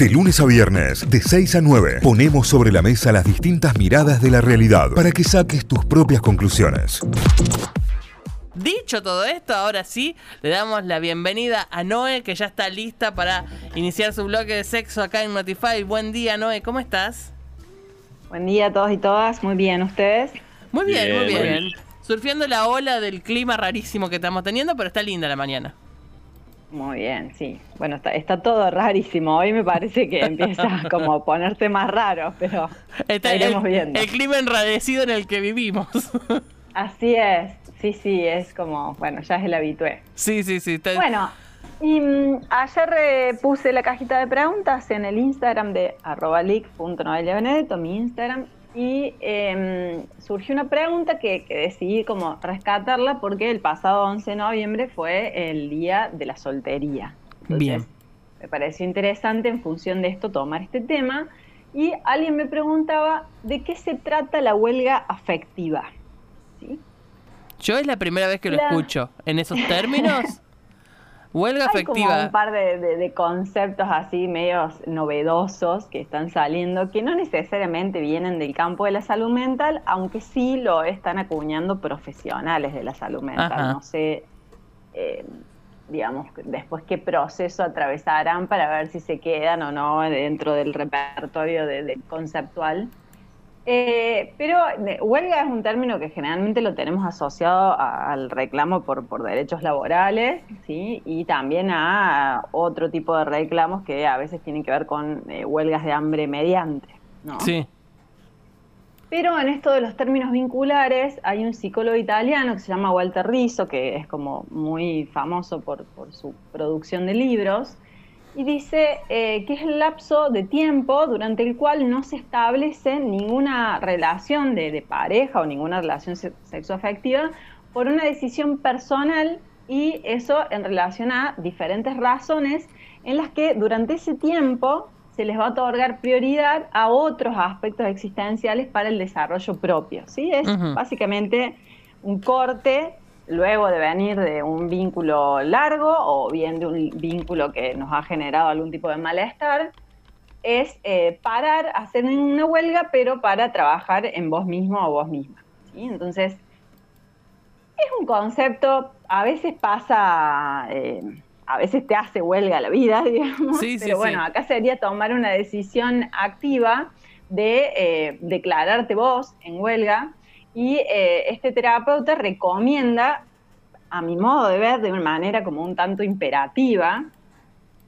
De lunes a viernes, de 6 a 9, ponemos sobre la mesa las distintas miradas de la realidad para que saques tus propias conclusiones. Dicho todo esto, ahora sí, le damos la bienvenida a Noé, que ya está lista para iniciar su bloque de sexo acá en Notify. Buen día, Noé, ¿cómo estás? Buen día a todos y todas, muy bien, ¿ustedes? Muy bien, muy bien. Surfiendo la ola del clima rarísimo que estamos teniendo, pero está linda la mañana. Muy bien, sí. Bueno, está, está todo rarísimo. Hoy me parece que empieza como a ponerse más raro, pero Está iremos el, viendo. el clima enradecido en el que vivimos. Así es. Sí, sí, es como, bueno, ya es el habitué. sí, sí, sí. está- Bueno, y mm, ayer eh, puse la cajita de preguntas en el Instagram de arroba mi Instagram, y em, surgió una pregunta que, que decidí como rescatarla porque el pasado 11 de noviembre fue el día de la soltería. Entonces, Bien. Me pareció interesante en función de esto tomar este tema y alguien me preguntaba de qué se trata la huelga afectiva. ¿Sí? Yo es la primera vez que lo La- escucho. En esos términos, huelga Hay como afectiva. un par de, de- de conceptos así medios novedosos que están saliendo, que no necesariamente vienen del campo de la salud mental, aunque sí lo están acuñando profesionales de la salud mental. Ajá. No sé, eh, digamos, después qué proceso atravesarán para ver si se quedan o no dentro del repertorio de, de conceptual. Eh, pero eh, huelga es un término que generalmente lo tenemos asociado a- al reclamo por, por derechos laborales, ¿sí? Y también a otro tipo de reclamos que a veces tienen que ver con eh, huelgas de hambre mediante, ¿no? Sí. Pero en esto de los términos vinculares hay un psicólogo italiano que se llama Walter Rizzo, que es como muy famoso por, por su producción de libros, y dice eh, que es el lapso de tiempo durante el cual no se establece ninguna relación de, de pareja o ninguna relación se- sexoafectiva por una decisión personal y eso en relación a diferentes razones en las que durante ese tiempo se les va a otorgar prioridad a otros aspectos existenciales para el desarrollo propio. ¿sí? Es básicamente un corte luego de venir de un vínculo largo o bien de un vínculo que nos ha generado algún tipo de malestar, es eh, parar, hacer una huelga, pero para trabajar en vos mismo o vos misma. ¿sí? Entonces, es un concepto, a veces pasa, eh, a veces te hace huelga la vida, digamos, Sí, sí, pero bueno, acá sería tomar una decisión activa de eh, declararte vos en huelga y eh, este terapeuta recomienda, a mi modo de ver, de una manera como un tanto imperativa,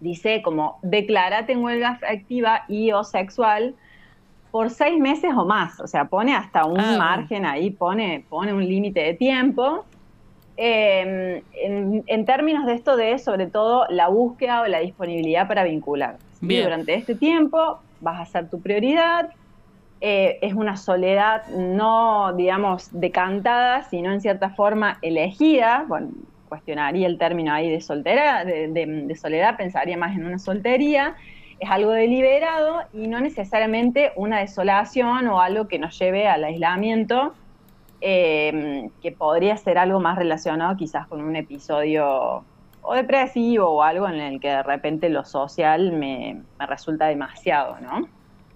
dice como declárate en huelga afectiva y o sexual por seis meses o más, o sea, pone hasta un Ah, margen ahí, pone, pone un límite de tiempo. Eh, en, en términos de esto de, sobre todo, la búsqueda o la disponibilidad para vincular. Durante este tiempo vas a ser tu prioridad, eh, es una soledad no, digamos, decantada, sino en cierta forma elegida. Bueno, cuestionaría el término ahí de soltera, de, soledad, pensaría más en una soltería. Es algo deliberado y no necesariamente una desolación o algo que nos lleve al aislamiento, eh, que podría ser algo más relacionado quizás con un episodio o depresivo o algo en el que de repente lo social me, me resulta demasiado, ¿no?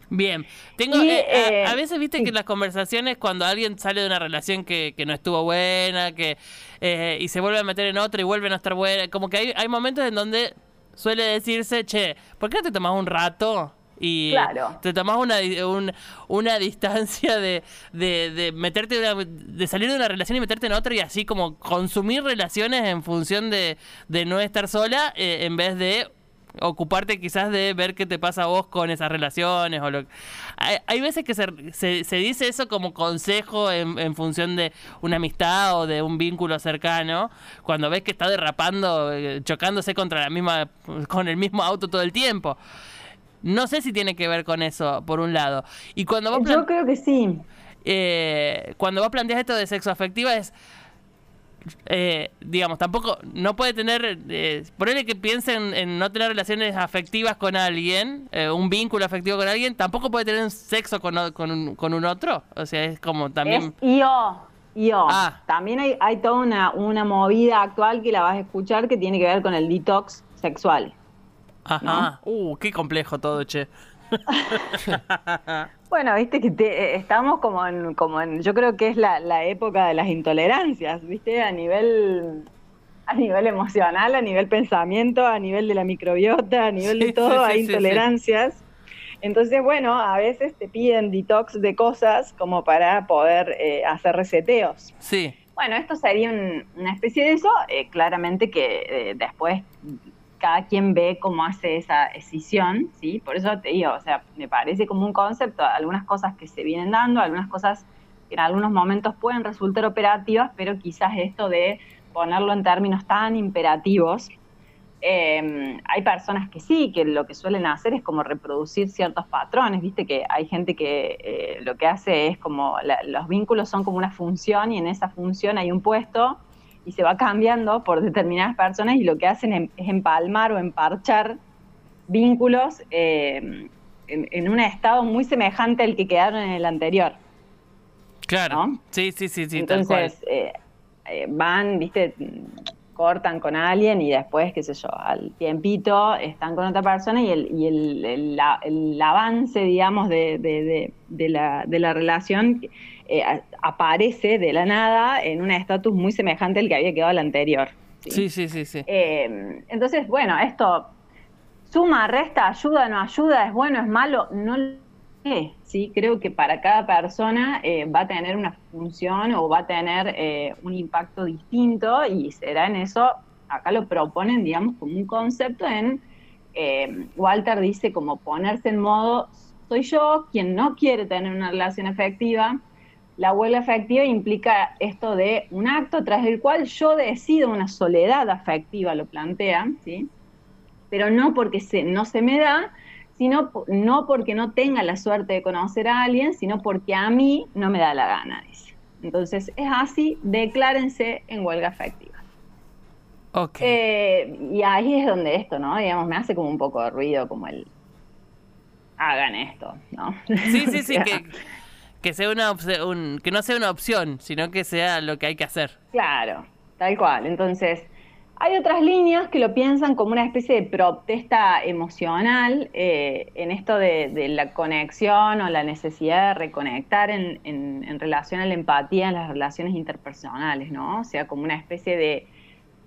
Bien. Tengo, Y, eh, a- eh, a, veces viste sí. que las conversaciones cuando alguien sale de una relación que, que no estuvo buena, que eh, y se vuelve a meter en otra y vuelve a no estar buena, como que hay, hay momentos en donde suele decirse, che, ¿por qué no te tomás un rato? Y Claro. te tomás una, un- una distancia de, de, de meterte una- de salir de una relación y meterte en otra y así como consumir relaciones en función de, de no estar sola eh, en vez de ocuparte quizás de ver qué te pasa a vos con esas relaciones o lo hay, hay veces que se, se, se dice eso como consejo en, en función de una amistad o de un vínculo cercano cuando ves que está derrapando eh, chocándose contra la misma con el mismo auto todo el tiempo no sé si tiene que ver con eso por un lado y cuando vos Yo creo que sí. eh, cuando vos planteas esto de sexo afectiva es eh, digamos, tampoco, no puede tener, eh, ponerle que piensen en no tener relaciones afectivas con alguien, eh, un vínculo afectivo con alguien, tampoco puede tener un sexo con, con, un, con un otro, o sea, es como también... Es IO. IO. Ah. También hay, hay toda una, una movida actual que la vas a escuchar que tiene que ver con el detox sexual. Ajá. Uh, qué complejo todo, che. bueno, viste que eh, estamos como en, como en, yo creo que es la, la época de las intolerancias, viste, a nivel a nivel emocional, a nivel pensamiento, a nivel de la microbiota, a nivel de todo, hay intolerancias. Entonces, bueno, a veces te piden detox de cosas como para poder eh, hacer reseteos. Sí. Bueno, esto sería una especie de eso, eh, claramente que después cada quien ve cómo hace esa decisión, ¿sí? Por eso te digo, o sea, me parece como un concepto, algunas cosas que se vienen dando, algunas cosas que en algunos momentos pueden resultar operativas, pero quizás esto de ponerlo en términos tan imperativos, em, hay personas que sí, que lo que suelen hacer es como reproducir ciertos patrones, viste que hay gente que eh, lo que hace es como, los vínculos son como una función y en esa función hay un puesto y se va cambiando por determinadas personas y lo que hacen es empalmar o emparchar vínculos eh, en, un estado muy semejante al que quedaron en el anterior. Claro. Sí, sí, sí, sí. Entonces, eh, eh, van, viste, cortan con alguien y después, qué sé yo, al tiempito están con otra persona y el, y el, el, avance, digamos, de, de, de, la, de la relación eh, aparece de la nada en un estatus muy semejante al que había quedado el anterior. Sí, sí, sí, sí. Eh, entonces, bueno, esto suma, resta, ayuda, no ayuda, es bueno, es malo, no lo sé. ¿sí? Creo que para cada persona eh, va a tener una función o va a tener un impacto distinto y será en eso, acá lo proponen, digamos, como un concepto en, Walter dice como ponerse en modo, soy yo quien no quiere tener una relación efectiva, la huelga afectiva implica esto de un acto tras el cual yo decido una soledad afectiva, lo plantea, ¿sí? pero no porque se, no se me da, sino no porque no tenga la suerte de conocer a alguien, sino porque a mí no me da la gana, dice. Entonces es así, declárense en huelga afectiva. Okay. Eh, y ahí es donde esto, ¿no? Digamos, me hace como un poco de ruido, como el hagan esto, ¿no? Sí, sí, sí, que que sea una un, que no sea una opción, sino que sea lo que hay que hacer. Claro, tal cual. Entonces, hay otras líneas que lo piensan como una especie de protesta emocional eh, en esto de, la conexión o la necesidad de reconectar en, en, relación a la empatía en las relaciones interpersonales, ¿no? O sea, como una especie de...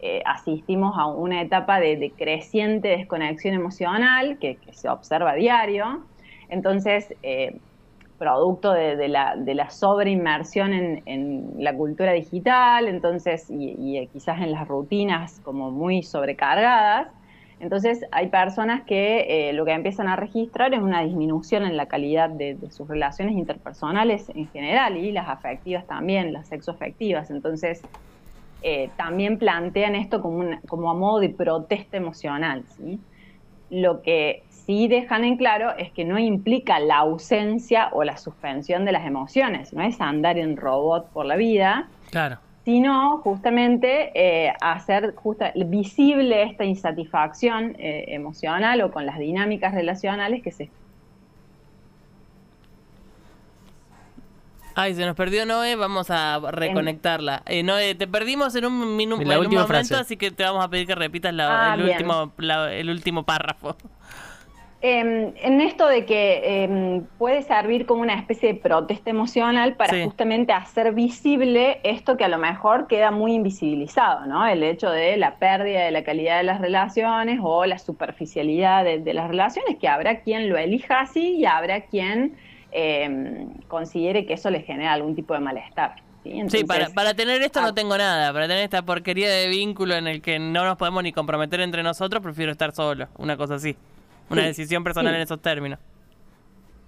Eh, asistimos a una etapa de, creciente desconexión emocional que, se observa a diario. Entonces, eh, producto de, la, de la sobreinmersión en, la cultura digital, entonces, y, eh, quizás en las rutinas como muy sobrecargadas. Entonces hay personas que eh, lo que empiezan a registrar es una disminución en la calidad de, sus relaciones interpersonales en general y las afectivas también, las sexoafectivas. Entonces eh, también plantean esto como, como a modo de protesta emocional. ¿sí? Lo que sí dejan en claro es que no implica la ausencia o la suspensión de las emociones, no es andar en robot por la vida, claro. sino justamente eh, hacer visible esta insatisfacción eh, emocional o con las dinámicas relacionales que se Ay, se nos perdió Noé, vamos a reconectarla. Eh, Noé, te perdimos en un minuto, en, un momento, así que te vamos a pedir que repitas ah, el, último, el último párrafo. Em, en esto de que em, puede servir como una especie de protesta emocional para justamente hacer visible esto que a lo mejor queda muy invisibilizado, ¿no? El hecho de la pérdida de la calidad de las relaciones o la superficialidad de, las relaciones, que habrá quien lo elija así y habrá quien em, considere que eso le genera algún tipo de malestar. Sí, para, para, tener esto no ah. tengo nada. Para tener esta porquería de vínculo en el que no nos podemos ni comprometer entre nosotros, prefiero estar solo. Una cosa así. Una decisión personal en esos términos.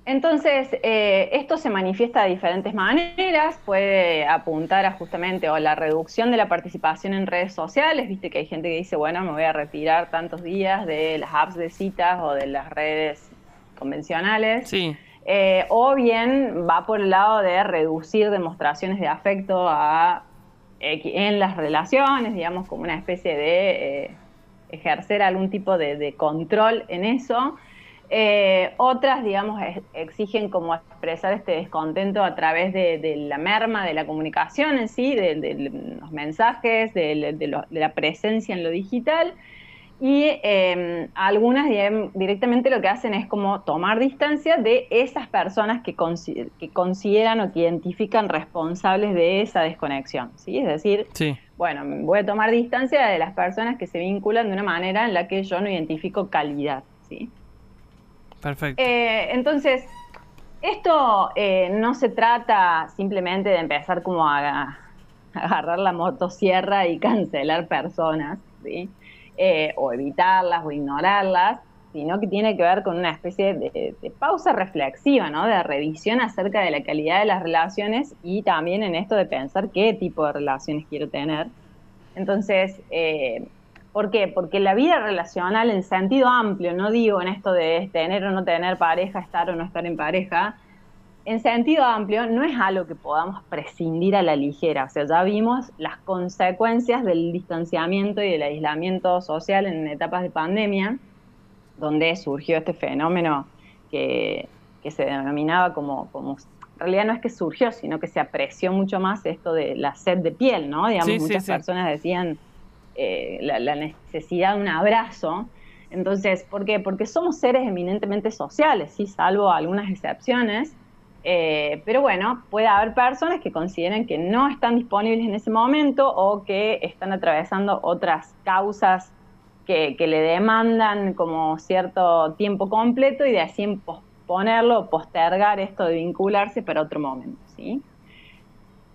Entonces, eh, esto se manifiesta de diferentes maneras, puede apuntar a justamente o la reducción de la participación en redes sociales, viste que hay gente que dice, bueno, me voy a retirar tantos días de las apps de citas o de las redes convencionales. Sí. Eh, o bien va por el lado de reducir demostraciones de afecto a, en las relaciones, digamos, como una especie de eh, ejercer algún tipo de, control en eso. Eh, otras, digamos, exigen como expresar este descontento a través de, la merma de la comunicación en sí, de, los mensajes, de, la presencia en lo digital. y em, algunas directamente lo que hacen es como tomar distancia de esas personas que, que, consideran o que identifican responsables de esa desconexión, ¿sí? Es decir, bueno, voy a tomar distancia de las personas que se vinculan de una manera en la que yo no identifico calidad, ¿sí? Perfecto. Eh, entonces, esto eh, no se trata simplemente de empezar como a agarrar la motosierra y cancelar personas, ¿sí? Eh, o evitarlas o ignorarlas, sino que tiene que ver con una especie de, pausa reflexiva, ¿no? De revisión acerca de la calidad de las relaciones y también en esto de pensar qué tipo de relaciones quiero tener. Entonces, eh, ¿por qué? Porque la vida relacional en sentido amplio, no digo en esto de tener o no tener pareja, estar o no estar en pareja, en sentido amplio, no es algo que podamos prescindir a la ligera. O sea, ya vimos las consecuencias del distanciamiento y del aislamiento social en etapas de pandemia, donde surgió este fenómeno que, se denominaba como, como, en realidad no es que surgió, sino que se apreció mucho más esto de la sed de piel, ¿no? Digamos, muchas personas decían eh, la, la necesidad de un abrazo. Entonces, ¿por qué? Porque somos seres eminentemente sociales, ¿sí? salvo algunas excepciones. Eh, pero bueno, puede haber personas que consideren que no están disponibles en ese momento o que están atravesando otras causas que, le demandan como cierto tiempo completo y deciden posponerlo o postergar esto de vincularse para otro momento. ¿sí?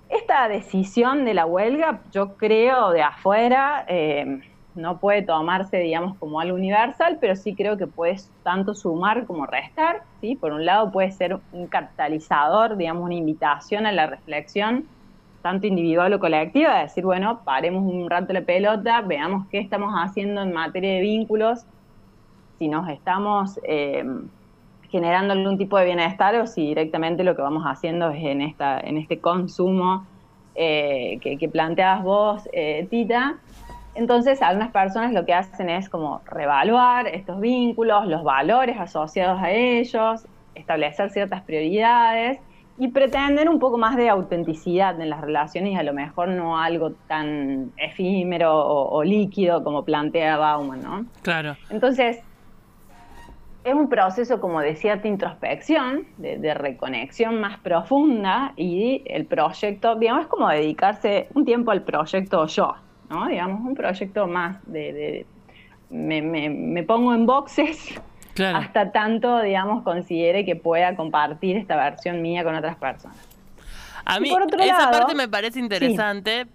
Esta decisión de la huelga, yo creo de afuera, eh, no puede tomarse, digamos, como algo universal, pero sí creo que puede tanto sumar como restar, ¿sí? Por un lado puede ser un catalizador, digamos, una invitación a la reflexión, tanto individual o colectiva, de decir, bueno, paremos un rato la pelota, veamos qué estamos haciendo en materia de vínculos, si nos estamos eh, generando algún tipo de bienestar o si directamente lo que vamos haciendo es en, esta, en este consumo eh, que, que, planteabas vos, eh, Tita, entonces, algunas personas lo que hacen es como revaluar estos vínculos, los valores asociados a ellos, establecer ciertas prioridades y pretender un poco más de autenticidad en las relaciones y a lo mejor no algo tan efímero o, líquido como plantea Bauman, ¿no? Claro. Entonces, es un proceso como de cierta introspección, de, de, reconexión más profunda y el proyecto, digamos, es como dedicarse un tiempo al proyecto yo, ¿no? Digamos, un proyecto más de... me, pongo en boxes hasta tanto, digamos, considere que pueda compartir esta versión mía con otras personas. A mí esa parte me parece interesante.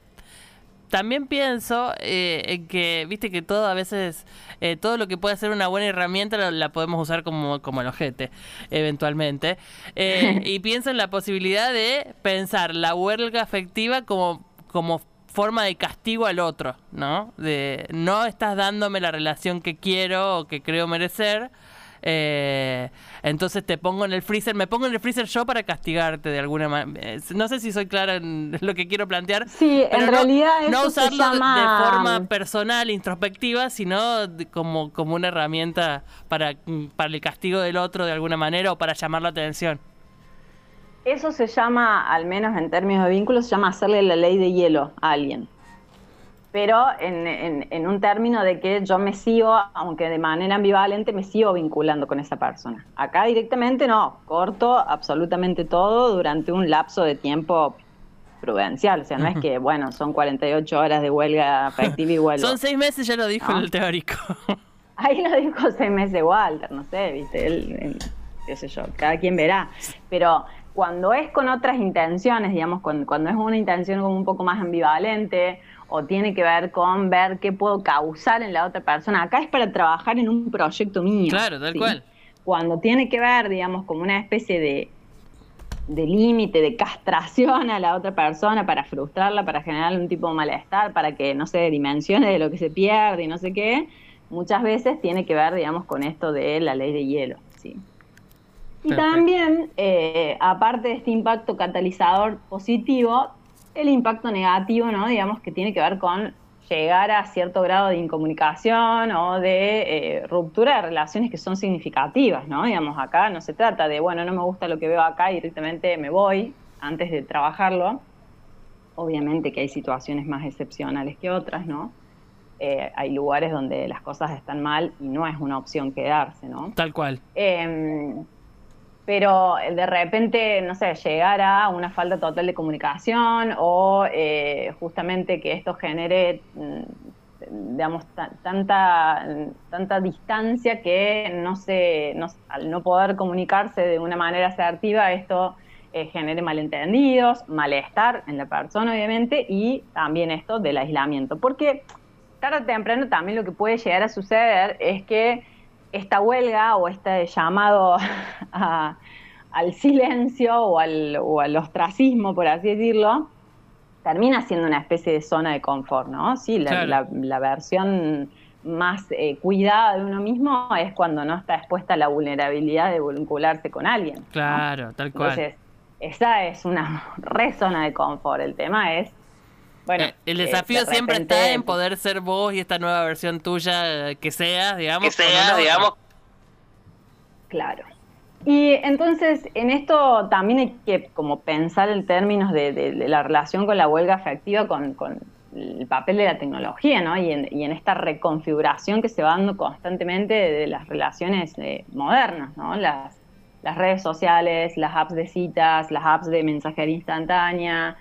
También pienso eh, en que, viste que todo a veces, eh, todo lo que puede ser una buena herramienta la, podemos usar como, como el ojete, eventualmente. Eh, y pienso en la posibilidad de pensar la huelga afectiva como, como forma de castigo al otro, ¿no? De no estás dándome la relación que quiero o que creo merecer. Eh, entonces te pongo en el freezer, me pongo en el freezer yo para castigarte de alguna manera. No sé si soy clara en lo que quiero plantear. Sí, en realidad no usarlo de forma personal, introspectiva, sino como, como una herramienta para, para el castigo del otro de alguna manera o para llamar la atención. Eso se llama, al menos en términos de vínculos, se llama hacerle la ley de hielo a alguien. Pero en, un término de que yo me sigo, aunque de manera ambivalente, me sigo vinculando con esa persona. Acá directamente no, corto absolutamente todo durante un lapso de tiempo prudencial. O sea, no es que, bueno, son 48 horas de huelga afectiva y vuelvo. son seis meses, ya lo dijo en el teórico. Ahí lo dijo seis meses Walter, no sé, viste, él, qué sé yo, cada quien verá. Pero cuando es con otras intenciones, digamos, cuando, es una intención como un poco más ambivalente o tiene que ver con ver qué puedo causar en la otra persona, acá es para trabajar en un proyecto mío. Claro, tal cual. Cuando tiene que ver, digamos, como una especie de, de límite, de castración a la otra persona para frustrarla, para generar un tipo de malestar, para que, no se dimensione de lo que se pierde y no sé qué, muchas veces tiene que ver, digamos, con esto de la ley de hielo. ¿sí? Y también, eh, aparte de este impacto catalizador positivo, el impacto negativo, ¿no? Digamos que tiene que ver con llegar a cierto grado de incomunicación o de eh, ruptura de relaciones que son significativas, ¿no? Digamos, acá no se trata de, bueno, no me gusta lo que veo acá y directamente me voy antes de trabajarlo. Obviamente que hay situaciones más excepcionales que otras, ¿no? eh, hay lugares donde las cosas están mal y no es una opción quedarse, ¿no? Tal cual. Em, pero de repente, no sé, llegar a una falta total de comunicación o eh, justamente que esto genere, mm, digamos, tanta, tanta distancia que no se, al no poder comunicarse de una manera asertiva, esto eh, genere malentendidos, malestar en la persona, obviamente, y también esto del aislamiento. Porque tarde o temprano también lo que puede llegar a suceder es que esta huelga o este llamado al silencio o al, ostracismo, por así decirlo, termina siendo una especie de zona de confort, ¿no? Sí, la, versión más eh, cuidada de uno mismo es cuando no está expuesta a la vulnerabilidad de vincularse con alguien. Claro, tal cual esa es una re zona de confort. El tema es. Bueno, eh, el desafío siempre está en poder ser vos y esta nueva versión tuya que seas, digamos. Que sea, digamos. Claro. Y entonces, en esto también hay que como pensar en términos de, la relación con la huelga afectiva, con, el papel de la tecnología, ¿no? Y en, y en, esta reconfiguración que se va dando constantemente de, las relaciones eh, modernas, ¿no? Las, las redes sociales, las apps de citas, las apps de mensajería instantánea,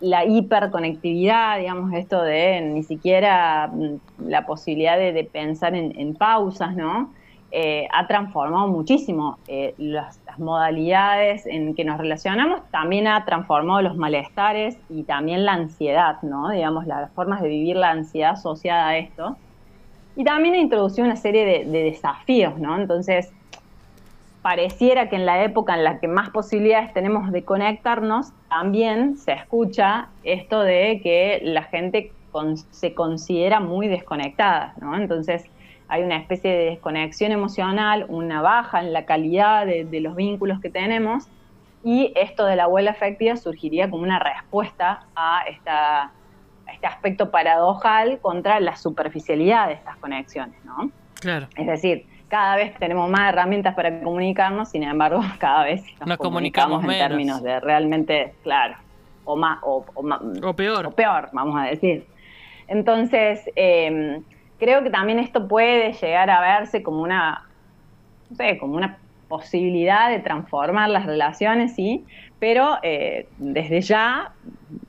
la hiperconectividad, digamos, esto de ni siquiera mm, la posibilidad de, pensar en, pausas, ¿no? Eh, ha transformado muchísimo eh, las, modalidades en que nos relacionamos, también ha transformado los malestares y también la ansiedad, ¿no? Digamos, las formas de vivir la ansiedad asociada a esto. Y también ha introducido una serie de, de desafíos, ¿no? Entonces, pareciera que en la época en la que más posibilidades tenemos de conectarnos, también se escucha esto de que la gente se considera muy desconectada, ¿no? Entonces hay una especie de desconexión emocional, una baja en la calidad de, los vínculos que tenemos y esto de la huelga afectiva surgiría como una respuesta a esta, este aspecto paradojal contra la superficialidad de estas conexiones, ¿no? Claro. Es decir, cada vez tenemos más herramientas para comunicarnos, sin embargo, cada vez nos, comunicamos, en términos de realmente, claro, o más, o, peor. O peor, vamos a decir. Entonces, em, creo que también esto puede llegar a verse como una, no sé, como una posibilidad de transformar las relaciones, sí, pero eh, desde ya,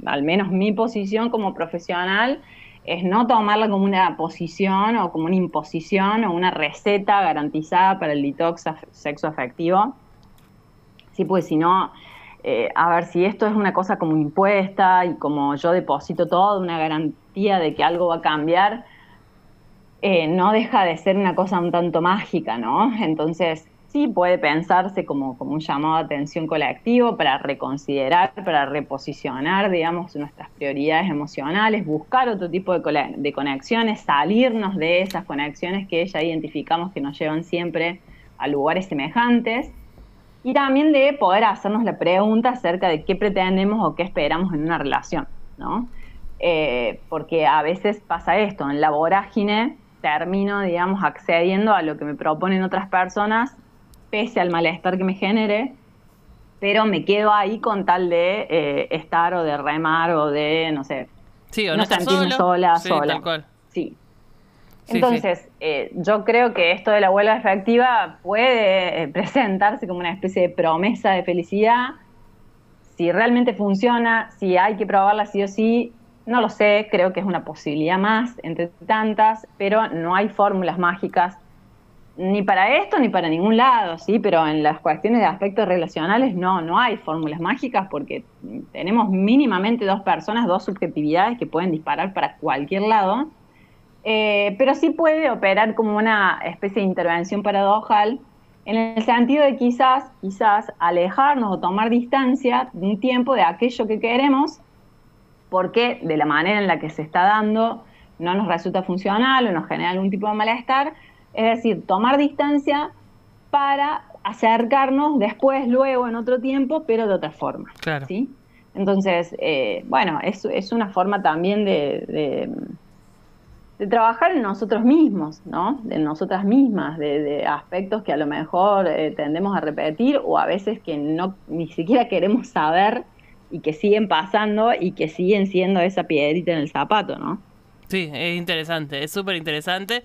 al menos mi posición como profesional, es no tomarla como una posición o como una imposición o una receta garantizada para el detox sexo afectivo. Sí, pues si no, eh, a ver, si esto es una cosa como impuesta y como yo deposito todo, una garantía de que algo va a cambiar, eh, no deja de ser una cosa un tanto mágica, ¿no? Entonces, sí puede pensarse como, como un llamado de atención colectivo para reconsiderar, para reposicionar, digamos, nuestras prioridades emocionales, buscar otro tipo de, de conexiones, salirnos de esas conexiones que ya identificamos que nos llevan siempre a lugares semejantes y también de poder hacernos la pregunta acerca de qué pretendemos o qué esperamos en una relación, ¿no? Eh, porque a veces pasa esto, en la vorágine termino, digamos, accediendo a lo que me proponen otras personas pese al malestar que me genere, pero me quedo ahí con tal de eh, estar o de remar o de, no sé, sí, o no, sentirme sola, sola. Sí. Entonces, eh, yo creo que esto de la huelga efectiva puede eh, presentarse como una especie de promesa de felicidad. Si realmente funciona, si hay que probarla sí o sí, no lo sé, creo que es una posibilidad más entre tantas, pero no hay fórmulas mágicas ni para esto ni para ningún lado, sí, pero en las cuestiones de aspectos relacionales no, no hay fórmulas mágicas porque tenemos mínimamente dos personas, dos subjetividades que pueden disparar para cualquier lado, eh, pero sí puede operar como una especie de intervención paradojal en el sentido de quizás, quizás alejarnos o tomar distancia un tiempo de aquello que queremos, porque de la manera en la que se está dando no nos resulta funcional o nos genera algún tipo de malestar, es decir, tomar distancia para acercarnos después, luego, en otro tiempo, pero de otra forma. Claro. ¿sí? Entonces, eh, bueno, es, es, una forma también de, de, trabajar en nosotros mismos, ¿no? De nosotras mismas, de, aspectos que a lo mejor eh, tendemos a repetir o a veces que no ni siquiera queremos saber y que siguen pasando y que siguen siendo esa piedrita en el zapato, ¿no? Sí, es interesante, es súper interesante.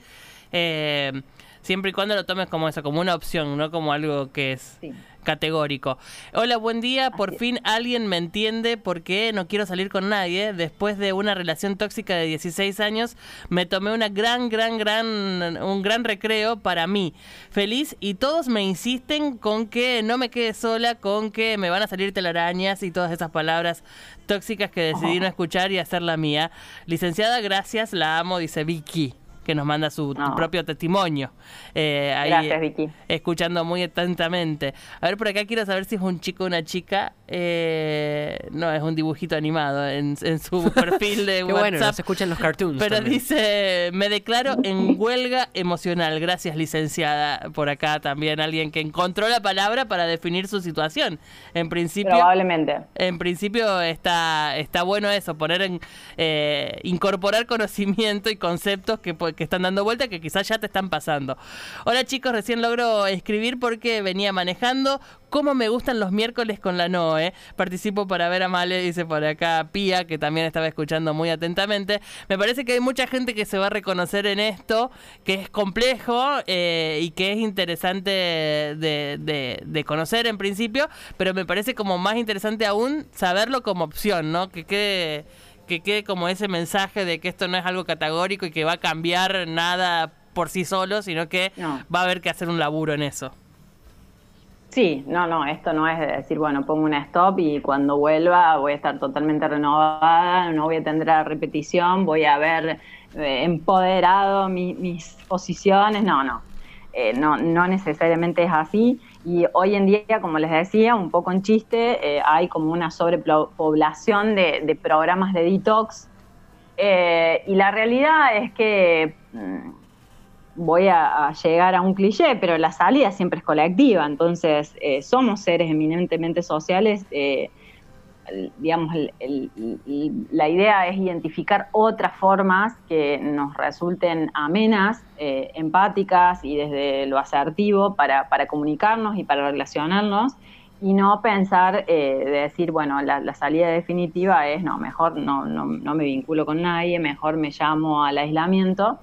Eh, siempre y cuando lo tomes como eso, como una opción, no como algo que es categórico. Hola, buen día. Por fin alguien me entiende por qué no quiero salir con nadie. Después de una relación tóxica de 16 años, me tomé una gran, gran, gran, un gran recreo para mí. Feliz y todos me insisten con que no me quede sola, con que me van a salir telarañas y todas esas palabras tóxicas que decidí no escuchar y hacer la mía. Licenciada, gracias, la amo, dice Vicky que nos manda su propio testimonio. Eh, Gracias, Vicky. Escuchando muy atentamente. A ver, por acá quiero saber si es un chico o una chica. Eh, no, es un dibujito animado en, su perfil de Qué WhatsApp. Bueno, se escuchan los cartoons. Pero dice, me declaro en huelga emocional. Gracias, licenciada. Por acá también alguien que encontró la palabra para definir su situación. En principio... Probablemente. En principio está, está bueno eso, poner en... Eh, incorporar conocimiento y conceptos que que están dando vuelta que quizás ya te están pasando. Hola chicos, recién logro escribir porque venía manejando. ¿Cómo me gustan los miércoles con la Noe? Participo para ver a Male, dice por acá Pía, que también estaba escuchando muy atentamente. Me parece que hay mucha gente que se va a reconocer en esto, que es complejo eh, y que es interesante de, de, conocer en principio, pero me parece como más interesante aún saberlo como opción, ¿no? Que quede que quede como ese mensaje de que esto no es algo categórico y que va a cambiar nada por sí solo, sino que va a haber que hacer un laburo en eso. Sí, no, no, esto no es de decir, bueno, pongo una stop y cuando vuelva voy a estar totalmente renovada, no voy a tener la repetición, voy a haber eh, empoderado mis posiciones, no, no, eh, no, no necesariamente es así. Y hoy en día, como les decía, un poco en chiste, eh, hay como una sobrepoblación de, programas de detox. Eh, y la realidad es que mm, voy a, llegar a un cliché, pero la salida siempre es colectiva. Entonces, eh, somos seres eminentemente sociales digamos, la idea es identificar otras formas que nos resulten amenas, eh, empáticas y desde lo asertivo para, comunicarnos y para relacionarnos y no pensar eh, de decir, bueno, la, salida definitiva es, no, mejor no, no, me vinculo con nadie, mejor me llamo al aislamiento.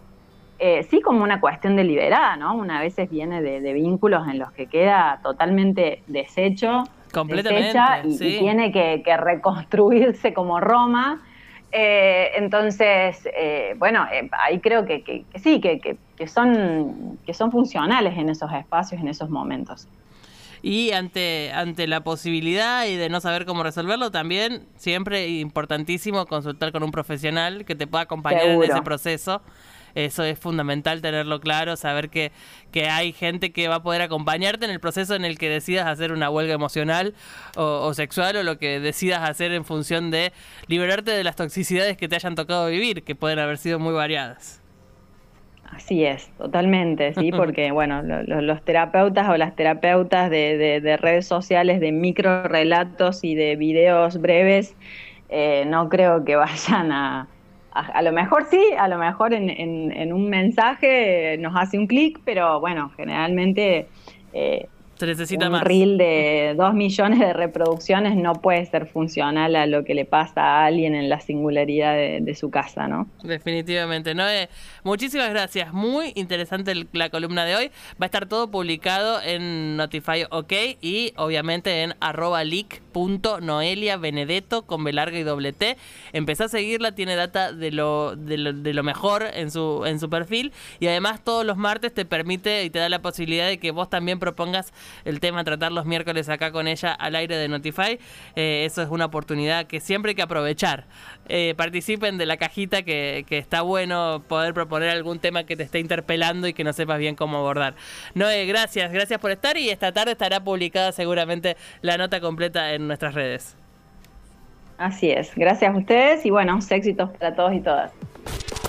Eh, sí como una cuestión deliberada, ¿no? Una veces viene de, de vínculos en los que queda totalmente deshecho Completamente. y, tiene que, reconstruirse como Roma. Eh, entonces, eh, bueno, eh, ahí creo que, sí, que, son, que son funcionales en esos espacios, en esos momentos. Y ante, ante la posibilidad y de no saber cómo resolverlo, también siempre importantísimo consultar con un profesional que te pueda acompañar en ese proceso. Eso es fundamental tenerlo claro, saber que, que hay gente que va a poder acompañarte en el proceso en el que decidas hacer una huelga emocional o, sexual o lo que decidas hacer en función de liberarte de las toxicidades que te hayan tocado vivir, que pueden haber sido muy variadas. Así es, totalmente, sí, porque bueno, los terapeutas o las terapeutas de, redes sociales, de micro relatos y de videos breves, eh, no creo que vayan a, a, lo mejor sí, a lo mejor en, en, un mensaje nos hace un clic, pero bueno, generalmente eh, se necesita un reel de dos millones de reproducciones no puede ser funcional a lo que le pasa a alguien en la singularidad de, su casa, ¿no? Definitivamente. no muchísimas gracias. Muy interesante la columna de hoy. Va a estar todo publicado en Notify OK y obviamente en arroba Noelia Benedetto con B larga y doble T. Empezá a seguirla, tiene data de lo, de lo, de lo mejor en su, en su perfil y además todos los martes te permite y te da la posibilidad de que vos también propongas el tema, tratar los miércoles acá con ella al aire de Notify. Eh, eso es una oportunidad que siempre hay que aprovechar. Eh, participen de la cajita que, que, está bueno poder proponer algún tema que te esté interpelando y que no sepas bien cómo abordar. Noé, gracias, gracias por estar y esta tarde estará publicada seguramente la nota completa en nuestras redes. Así es, gracias a ustedes y bueno, éxitos para todos y todas.